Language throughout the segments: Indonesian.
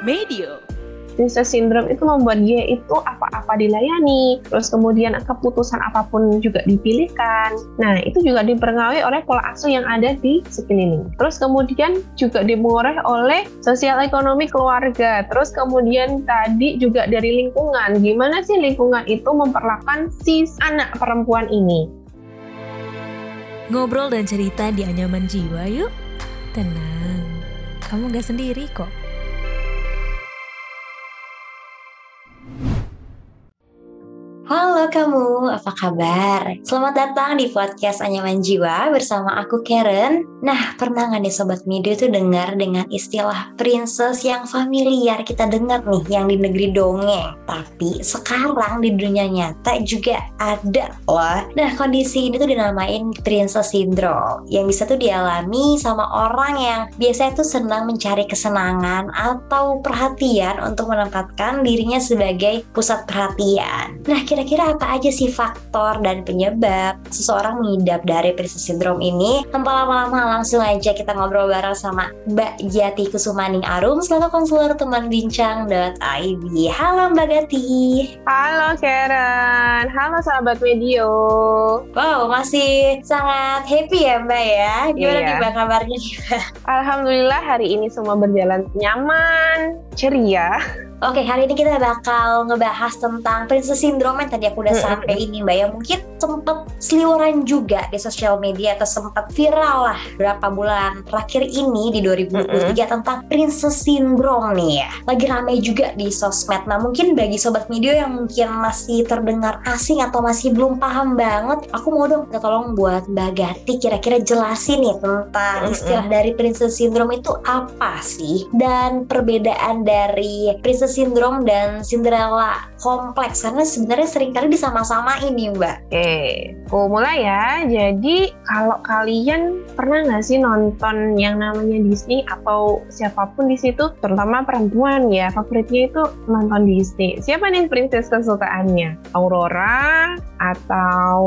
Medio. Princess syndrome itu membuat dia itu apa-apa dilayani, terus kemudian keputusan apa pun juga dipilihkan. Nah, itu juga dipengaruhi oleh pola asuh yang ada di sekeliling. Terus kemudian juga dipengaruhi oleh sosial ekonomi keluarga. Terus kemudian tadi juga dari lingkungan. Gimana sih lingkungan itu memperlakukan si anak perempuan ini? Ngobrol dan cerita di anyaman jiwa yuk. Tenang, kamu gak sendiri kok. Halo kamu, apa kabar? Selamat datang di podcast Anyaman Jiwa bersama aku Karen. Nah, pernah nggak nih Sobat Mido itu dengar dengan istilah princess yang familiar kita dengar nih yang di negeri dongeng. Tapi sekarang di dunia nyata juga ada loh. Nah, kondisi ini tuh dinamain princess syndrome yang bisa tuh dialami sama orang yang biasanya tuh senang mencari kesenangan atau perhatian untuk menempatkan dirinya sebagai pusat perhatian. Nah, kira Kira-kira apa aja sih faktor dan penyebab seseorang mengidap dari Princess Syndrome ini? Tanpa lama-lama langsung aja kita ngobrol bareng sama Mbak Jati Kusumaning Arum selaku konselor teman bincang.id. Halo Mbak Jati. Halo Karen. Halo sahabat Medio. Wow, masih sangat happy ya Mbak ya. Gimana iya. nih Mbak kabarnya? Alhamdulillah hari ini semua berjalan nyaman, ceria. Oke, hari ini kita bakal ngebahas tentang Princess Syndrome yang tadi aku udah sampai ini, Mbak. Ya mungkin sempet seliweran juga di sosial media atau sempat viral lah berapa bulan terakhir ini di 2023 mm -hmm. tentang Princess Syndrome nih ya. Lagi ramai juga di sosmed. Nah, mungkin bagi sobat media yang mungkin masih terdengar asing atau masih belum paham banget, aku mau dong tolong buat Mbak Gati kira-kira jelasin nih tentang istilah dari Princess Syndrome itu apa sih dan perbedaan dari Princess sindrom dan Cinderella kompleks karena sebenarnya sering kali disama-sama ini Mbak. Oke, aku mulai ya. Jadi kalau kalian pernah nggak sih nonton yang namanya Disney atau siapa pun di situ, terutama perempuan ya, favoritnya itu nonton Disney. Siapa nih princess kesukaannya? Aurora atau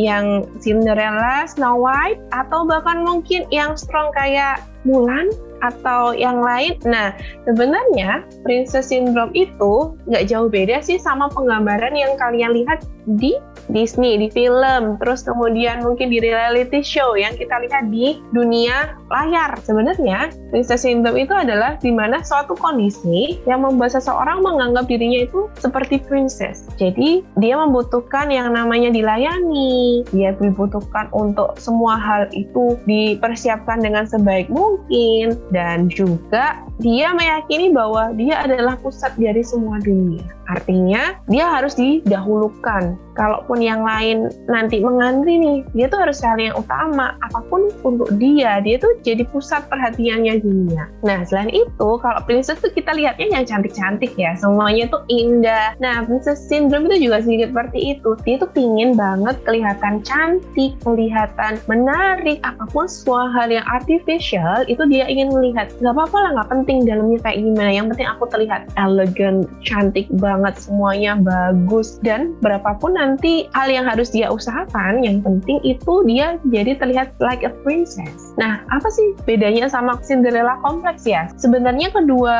yang Cinderella, Snow White, atau bahkan mungkin yang strong kayak Mulan atau yang lain. Nah, sebenarnya Princess Syndrome itu nggak jauh beda sih sama penggambaran yang kalian lihat di Disney, di film, terus kemudian mungkin di reality show yang kita lihat di dunia layar. Sebenarnya, Princess Syndrome itu adalah di mana suatu kondisi yang membuat seseorang menganggap dirinya itu seperti princess. Jadi, dia membutuhkan yang namanya dilayani, dia dibutuhkan untuk semua hal itu dipersiapkan dengan sebaik mungkin, dan juga dia meyakini bahwa dia adalah pusat dari semua dunia. Artinya, dia harus didahulukan. Kalaupun yang lain nanti mengantri nih, dia tuh harus cari yang utama. Apa pun untuk dia, dia tuh jadi pusat perhatiannya dunia. Nah, selain itu, kalau princess tuh kita lihatnya yang cantik-cantik ya. Semuanya tuh indah. Nah, princess syndrome itu juga sedikit seperti itu. Dia tuh pingin banget kelihatan cantik, kelihatan menarik. Apa pun semua hal yang artificial, itu dia ingin melihat. Gak apa-apa lah, gak penting dalamnya kayak gimana. Yang penting aku terlihat elegan, cantik banget, semuanya bagus. Dan berapapun nanti hal yang harus dia usahakan, yang penting itu dia jadi terlihat like a princess. Nah, apa sih bedanya sama Cinderella kompleks ya? Sebenarnya kedua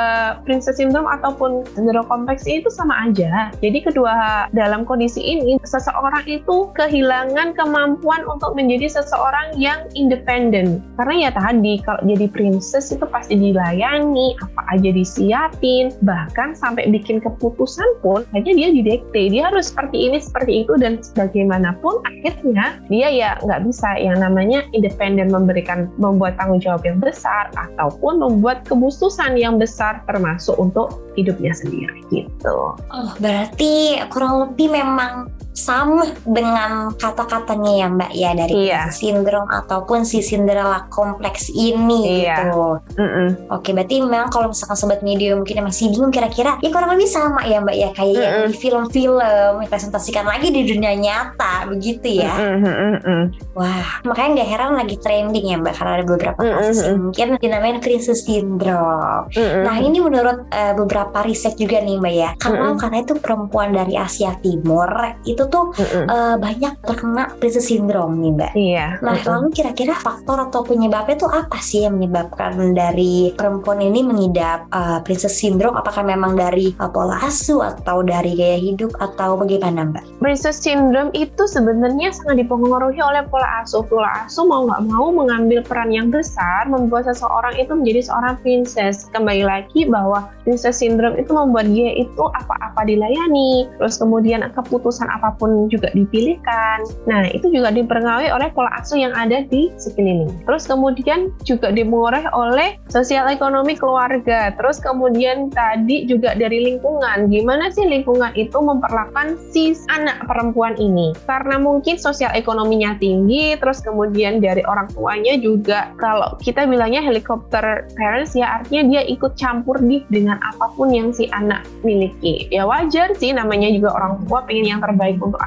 princess syndrome ataupun Cinderella kompleks itu sama aja. Jadi kedua dalam kondisi ini, seseorang itu kehilangan kemampuan untuk menjadi seseorang yang independen. Karena ya tadi, kalau jadi princess itu pasti dilayani, apa aja disiapin, bahkan sampai bikin keputusan pun hanya dia didekte. Dia harus seperti ini, seperti seperti itu dan bagaimanapun akhirnya dia ya nggak bisa yang namanya independen memberikan membuat tanggung jawab yang besar ataupun membuat kebutuhan yang besar termasuk untuk hidupnya sendiri gitu. Oh berarti kurang lebih memang sama dengan kata-katanya ya Mbak ya dari iya. sindrom ataupun si Cinderella kompleks ini iya. gitu. Mm -mm. Oke, berarti memang kalau misalkan sobat media mungkin masih bingung kira-kira ya kurang lebih sama ya Mbak ya kayak mm -mm. di film-film dipresentasikan lagi di dunia nyata begitu ya. Mm -mm. Wah, makanya nggak heran lagi trending ya Mbak karena ada beberapa kasus mm -mm. yang mungkin dinamain princess syndrome. Mm -mm. Nah, ini menurut uh, beberapa riset juga nih Mbak ya. Karena mm -mm. karena itu perempuan dari Asia Timur itu itu tuh Mm-mm. eh, banyak terkena princess syndrome nih mbak. Iya. Nah, Mm-mm. lalu kira-kira faktor atau penyebabnya tuh apa sih yang menyebabkan dari perempuan ini mengidap uh, princess syndrome? Apakah memang dari uh, pola asuh atau dari gaya hidup atau bagaimana, Mbak? Princess syndrome itu sebenarnya sangat dipengaruhi oleh pola asuh. Pola asuh mau nggak mau mengambil peran yang besar membuat seseorang itu menjadi seorang princess. Kembali lagi bahwa princess syndrome itu membuat dia itu apa-apa dilayani, terus kemudian keputusan apa pun juga dipilihkan. Nah, itu juga dipengaruhi oleh pola asuh yang ada di sekeliling. Terus kemudian juga dipengaruhi oleh sosial ekonomi keluarga. Terus kemudian tadi juga dari lingkungan. Gimana sih lingkungan itu memperlakukan si anak perempuan ini? Karena mungkin sosial ekonominya tinggi, terus kemudian dari orang tuanya juga kalau kita bilangnya helikopter parents ya artinya dia ikut campur di dengan apa pun yang si anak miliki. Ya wajar sih namanya juga orang tua pengen yang terbaik untuk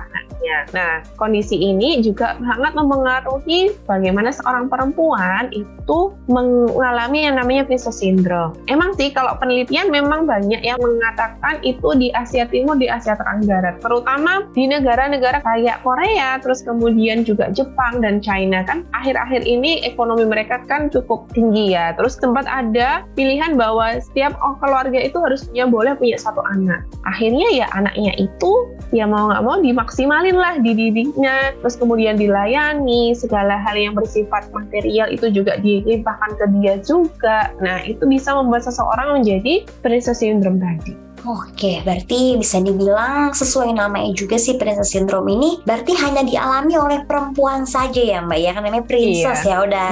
anaknya. Nah, kondisi ini juga sangat mempengaruhi bagaimana seorang perempuan itu mengalami yang namanya princess syndrome. Emang sih kalau penelitian memang banyak yang mengatakan itu di Asia Timur, di Asia Tenggara, terutama di negara-negara kayak Korea, terus kemudian juga Jepang dan China kan akhir-akhir ini ekonomi mereka kan cukup tinggi ya. Terus tempat ada pilihan bahwa setiap keluarga itu harusnya boleh punya satu anak. Akhirnya ya anaknya itu ya mau nggak mau dimaksimalin lah dididiknya, terus kemudian dilayani segala hal yang bersifat material itu juga dilimpahkan ke dia juga. Nah itu bisa membuat seseorang menjadi princess syndrome tadi. Oke, berarti bisa dibilang sesuai namanya juga sih princess syndrome ini berarti hanya dialami oleh perempuan saja ya Mbak ya kan namanya princess ya udah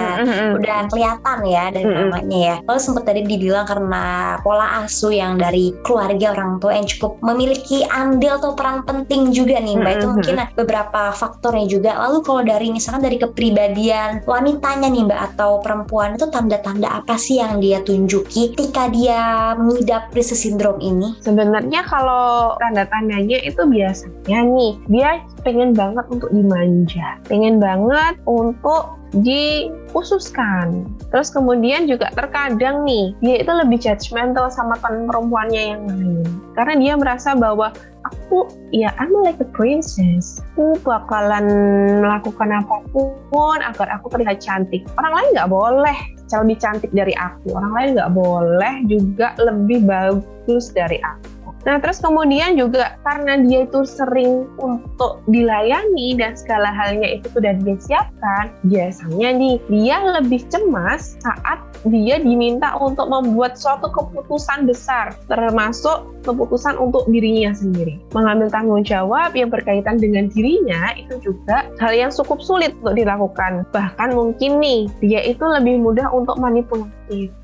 udah kelihatan ya dari Mm-mm. namanya ya. Lalu sempat tadi dibilang karena pola asuh yang dari keluarga orang tua yang cukup memiliki andil atau peran penting juga nih Mbak. Itu mungkin beberapa faktornya juga. Lalu kalau dari misalkan dari kepribadian wanitanya nih Mbak atau perempuan itu tanda-tanda apa sih yang dia tunjuki ketika dia mengidap princess syndrome ini? Sebenarnya kalau tanda-tandanya itu biasanya nih, dia pengen banget untuk dimanja, pengen banget untuk dikhususkan. Terus kemudian juga terkadang nih, dia itu lebih judgmental sama perempuannya yang lain. Karena dia merasa bahwa aku ya I'm like a princess. Aku bakalan melakukan apa pun agar aku terlihat cantik. Orang lain nggak boleh lebih cantik dari aku. Orang lain nggak boleh juga lebih bagus dari aku. Nah, terus kemudian juga karena dia itu sering untuk dilayani dan segala halnya itu sudah dia siapkan, biasanya nih dia lebih cemas saat dia diminta untuk membuat suatu keputusan besar, termasuk keputusan untuk dirinya sendiri. Mengambil tanggung jawab yang berkaitan dengan dirinya itu juga hal yang cukup sulit untuk dilakukan. Bahkan mungkin nih, dia itu lebih mudah untuk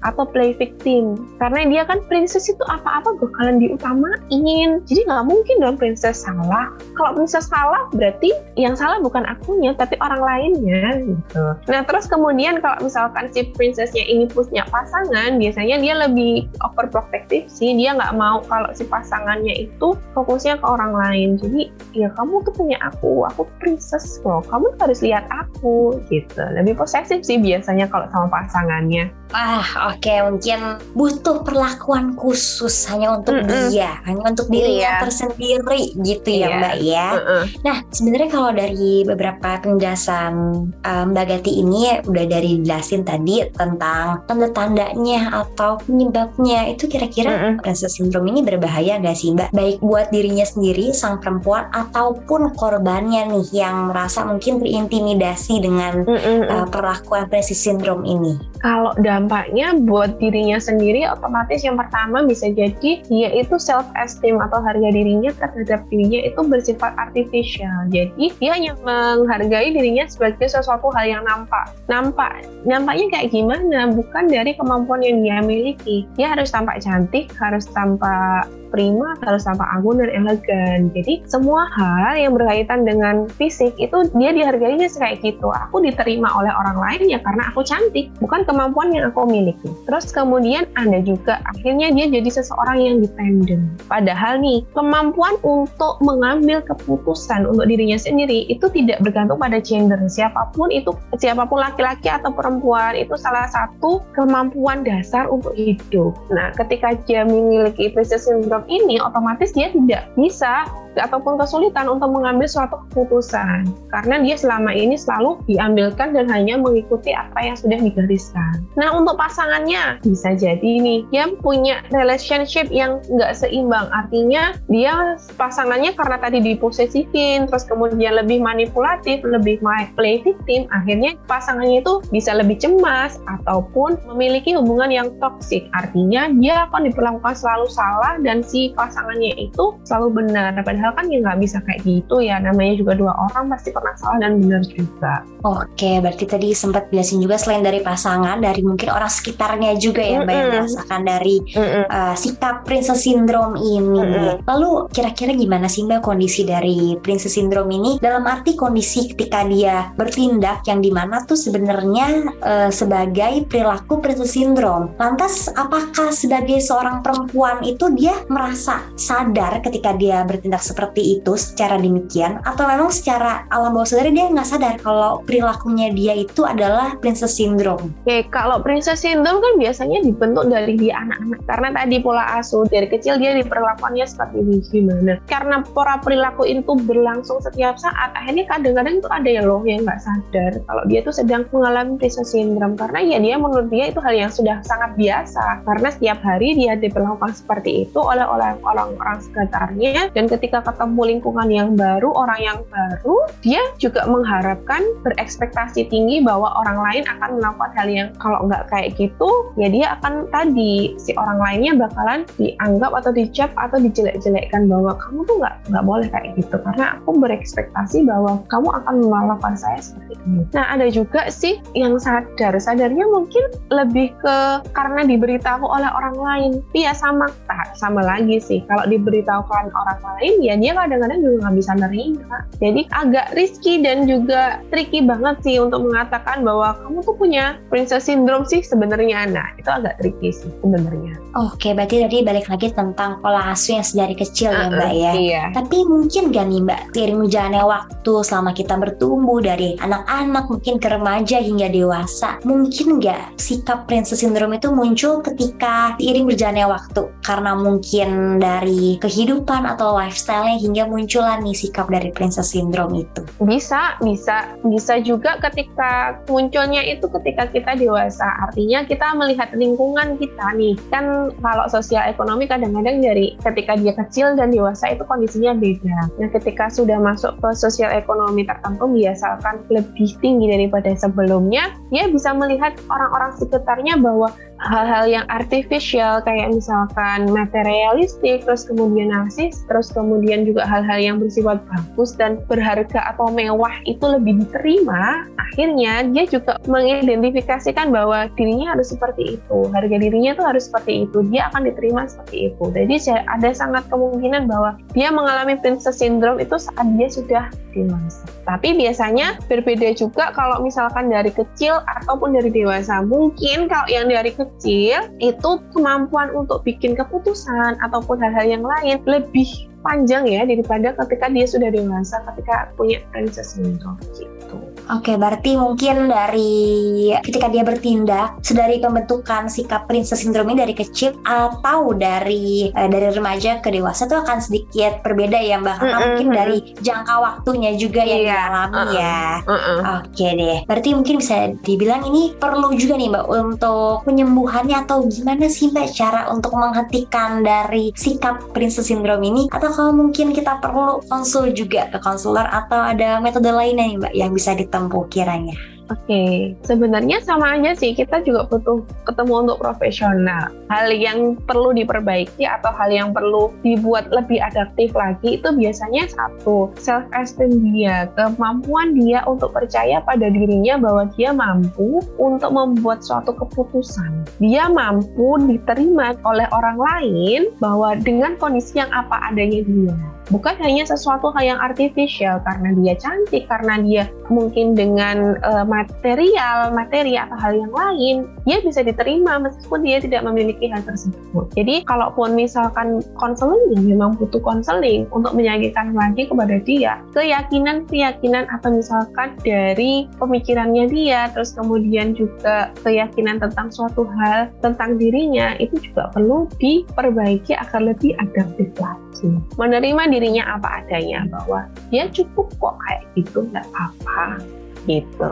atau play victim. Karena dia kan princess itu apa-apa bakalan diutamain. Jadi nggak mungkin dong princess salah. Kalau princess salah berarti yang salah bukan akunya tapi orang lainnya gitu. Nah terus kemudian kalau misalkan si princessnya ini punya pasangan, biasanya dia lebih overprotective sih. Dia nggak mau kalau si pasangannya itu fokusnya ke orang lain. Jadi ya kamu tuh punya aku, aku princess loh. Kamu harus lihat aku gitu. Lebih posesif sih biasanya kalau sama pasangannya. Ah, oke, mungkin butuh perlakuan khusus hanya untuk Mm-mm. dia, hanya untuk dirinya Iya. tersendiri gitu ya, Iya. Mbak ya. Heeh. Nah, sebenarnya kalau dari beberapa penjelasan um, Mbak Gati ini udah dari jelasin tadi tentang tanda-tandanya atau penyebabnya itu kira-kira Mm-mm. princess syndrome ini berbahaya nggak sih Mbak? Baik buat dirinya sendiri, sang perempuan ataupun korbannya nih yang merasa mungkin terintimidasi dengan Mm-mm. uh, perlakuan princess syndrome ini. Kalau dampaknya buat dirinya sendiri, otomatis yang pertama bisa jadi dia itu self esteem atau harga dirinya terhadap dirinya itu bersifat artificial. Jadi dia hanya menghargai dirinya sebagai sesuatu hal yang nampak. Nampak, nampaknya kayak gimana? Bukan dari kemampuan yang dia miliki. Dia harus tampak cantik, harus tampak prima, harus tampak anggun dan elegan. Jadi semua hal yang berkaitan dengan fisik itu dia dihargainya kayak gitu. Aku diterima oleh orang lain ya karena aku cantik, bukan kemampuan yang aku miliki. Terus kemudian ada juga akhirnya dia jadi seseorang yang dependent. Padahal nih kemampuan untuk mengambil keputusan untuk dirinya sendiri itu tidak bergantung pada gender. Siapa pun itu, siapa pun laki-laki atau perempuan itu salah satu kemampuan dasar untuk hidup. Nah, ketika dia memiliki princess syndrome sindrom ini otomatis dia tidak bisa ataupun kesulitan untuk mengambil suatu keputusan. Karena dia selama ini selalu diambilkan dan hanya mengikuti apa yang sudah digariskan. Nah untuk pasangannya bisa jadi nih dia punya relationship yang nggak seimbang. Artinya dia pasangannya karena tadi diposesifin terus kemudian lebih manipulatif lebih play victim akhirnya pasangannya itu bisa lebih cemas ataupun memiliki hubungan yang toksik artinya dia akan diperlakukan selalu salah dan si pasangannya itu selalu benar padahal kan ya nggak bisa kayak gitu ya namanya juga dua orang pasti pernah salah dan benar juga oke berarti tadi sempat jelasin juga selain dari pasangan dari mungkin orang sekitarnya juga ya mbak mm -mm. yang merasakan dari mm -mm. Uh, sikap princess syndrome ini mm -mm. lalu kira-kira gimana sih mbak kondisi dari princess syndrome ini dalam arti kondisi ketika dia bertindak yang di mana tuh sebenarnya uh, sebagai perilaku princess syndrome lantas apakah sebagai seorang perempuan itu dia merasa sadar ketika dia bertindak seperti itu secara demikian? Atau memang secara alam bawah sadar dia nggak sadar kalau perilakunya dia itu adalah princess syndrome. Oke, kalau princess syndrome kan biasanya dibentuk dari dia anak-anak. Karena tadi pola asuh dari kecil dia diperlakukannya seperti ini. Gimana. Karena pola perilaku itu berlangsung setiap saat, akhirnya kadang-kadang itu ada yang loh yang nggak sadar kalau dia itu sedang mengalami princess syndrome. Karena ya dia menurut dia itu hal yang sudah sangat biasa. Karena setiap hari dia diperlakukan seperti itu oleh orang-orang sekitarnya. Dan ketika ketemu lingkungan yang baru, orang yang baru, dia juga mengharapkan berekspektasi tinggi bahwa orang lain akan melakukan hal yang kalau nggak kayak gitu, ya dia akan tadi si orang lainnya bakalan dianggap atau dicap atau dijelek-jelekkan bahwa kamu tuh nggak nggak boleh kayak gitu. Karena aku berekspektasi bahwa kamu akan melakukan saya seperti ini. Nah ada juga sih yang sadar, sadarnya mungkin lebih ke karena diberitahu oleh orang lain. Iya sama. Sama lagi sih kalau diberitahukan orang lain ya dia kadang-kadang juga nggak bisa nerima. Jadi agak risky dan juga tricky banget sih untuk mengatakan bahwa kamu tuh punya princess syndrome sih sebenarnya. Nah itu agak tricky sih sebenarnya. Oke, berarti tadi balik lagi tentang pola asuh yang sedari kecil uh, ya mbak ya. Iya. Tapi mungkin gak nih mbak, seiring berjalannya waktu selama kita bertumbuh dari anak-anak mungkin ke remaja hingga dewasa, mungkin gak sikap princess syndrome itu muncul ketika seiring berjalannya waktu? Karena mungkin dari kehidupan atau lifestyle hingga munculan nih sikap dari princess syndrome itu? Bisa, bisa, bisa juga ketika munculnya itu ketika kita dewasa. Artinya kita melihat lingkungan kita nih. Kan kalau sosial ekonomi kadang-kadang dari ketika dia kecil dan dewasa itu kondisinya beda. Nah, ketika sudah masuk ke sosial ekonomi tertentu biasakan lebih tinggi daripada sebelumnya, dia bisa melihat orang-orang sekitarnya bahwa hal-hal yang artificial kayak misalkan materialistik, terus kemudian narsis, terus kemudian juga hal-hal yang bersifat bagus dan berharga atau mewah itu lebih diterima, akhirnya dia juga mengidentifikasikan bahwa dirinya harus seperti itu, harga dirinya tuh harus seperti itu, dia akan diterima seperti itu. Jadi ada sangat kemungkinan bahwa dia mengalami princess syndrome itu saat dia sudah dewasa. Tapi biasanya berbeda juga kalau misalkan dari kecil ataupun dari dewasa. Mungkin kalau yang dari kecil kecil itu kemampuan untuk bikin keputusan ataupun hal-hal yang lain lebih panjang ya daripada ketika dia sudah dewasa ketika punya princess syndrome gitu. Oke, berarti mungkin dari ketika dia bertindak, sedari pembentukan sikap princess syndrome ini dari kecil atau dari eh, dari remaja ke dewasa itu akan sedikit berbeda ya Mbak, mm -hmm. mungkin dari jangka waktunya juga yang yeah. dialami uh -uh. ya. Uh -uh. Oke deh, berarti mungkin bisa dibilang ini perlu juga nih Mbak untuk penyembuhannya atau gimana sih Mbak cara untuk menghentikan dari sikap princess syndrome ini atau kalau mungkin kita perlu konsul juga ke konselor atau ada metode lainnya nih Mbak yang bisa ditempuh tempuh kiranya? Oke, okay. sebenarnya sama aja sih. Kita juga butuh ketemu untuk profesional. Hal yang perlu diperbaiki atau hal yang perlu dibuat lebih adaptif lagi itu biasanya satu, self esteem dia, kemampuan dia untuk percaya pada dirinya bahwa dia mampu untuk membuat suatu keputusan. Dia mampu diterima oleh orang lain bahwa dengan kondisi yang apa adanya dia. Bukan hanya sesuatu hal yang artifisial karena dia cantik, karena dia mungkin dengan uh, material, materi atau hal yang lain, dia bisa diterima meskipun dia tidak memiliki hal tersebut. Jadi kalaupun misalkan konseling memang butuh konseling untuk menyajikan lagi kepada dia keyakinan-keyakinan atau misalkan dari pemikirannya dia, terus kemudian juga keyakinan tentang suatu hal tentang dirinya itu juga perlu diperbaiki agar lebih adaptif lagi. Menerima dirinya apa adanya bahwa dia cukup kok kayak gitu nggak apa-apa gitu.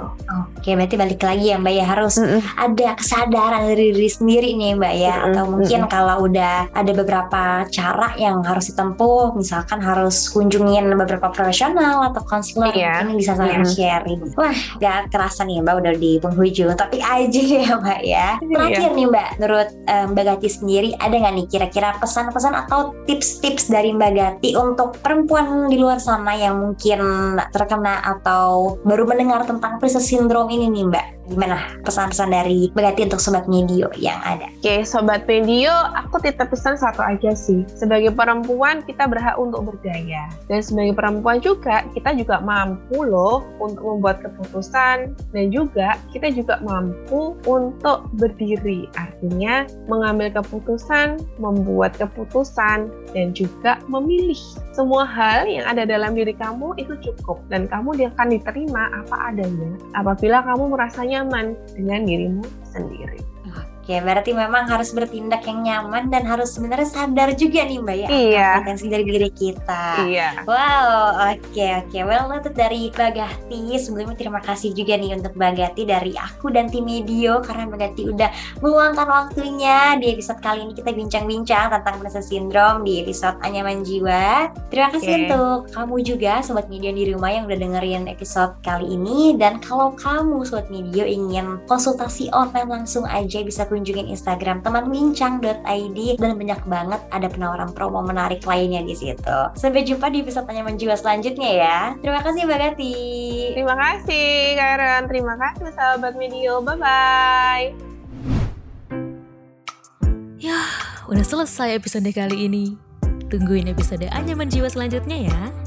Oke, berarti balik lagi ya Mbak ya harus mm -mm. ada kesadaran dari diri sendiri nih Mbak ya. Mm -mm. Atau mungkin mm -mm. kalau udah ada beberapa cara yang harus ditempuh, misalkan harus kunjungin beberapa profesional atau konselor yeah. mungkin bisa saling mm -mm. sharing. Wah, gak kerasa nih Mbak udah di penghujung, tapi aja ya Mbak ya. Iya. Terakhir yeah. nih Mbak, menurut um, Mbak Gati sendiri ada nggak nih kira-kira pesan-pesan atau tips-tips dari Mbak Gati untuk perempuan di luar sana yang mungkin terkena atau baru mendengar tentang princess syndrome ini nih Mbak. Gimana pesan-pesan dari Gati untuk Sobat Medio yang ada? Oke, Sobat Medio, aku titip pesan satu aja sih. Sebagai perempuan, kita berhak untuk berdaya. Dan sebagai perempuan juga, kita juga mampu loh untuk membuat keputusan. Dan juga, kita juga mampu untuk berdiri. Artinya, mengambil keputusan, membuat keputusan, dan juga memilih. Semua hal yang ada dalam diri kamu itu cukup. Dan kamu akan diterima apa adanya apabila kamu merasa nyaman dengan dirimu sendiri. Oke, berarti memang harus bertindak yang nyaman dan harus sebenarnya sadar juga nih Mbak ya iya. potensi dari diri kita. Iya. Wow, oke okay, oke. Okay. Well noted dari Mbak Gati. Sebelumnya terima kasih juga nih untuk Mbak Gati dari aku dan tim Medio karena Mbak Gati udah meluangkan waktunya di episode kali ini kita bincang-bincang tentang princess syndrome di episode Anyaman Jiwa. Terima kasih okay. untuk kamu juga Sobat Medio di rumah yang udah dengerin episode kali ini dan kalau kamu Sobat Medio ingin konsultasi online langsung aja bisa kunjungin Instagram temanbincang.id dan banyak banget ada penawaran promo menarik lainnya di situ. Sampai jumpa di episode tanya menjiwa selanjutnya ya. Terima kasih Mbak Gati. Terima kasih Karen. Terima kasih sahabat Medio. Bye-bye. Ya, udah selesai episode kali ini. Tungguin episode Anyaman Jiwa selanjutnya ya.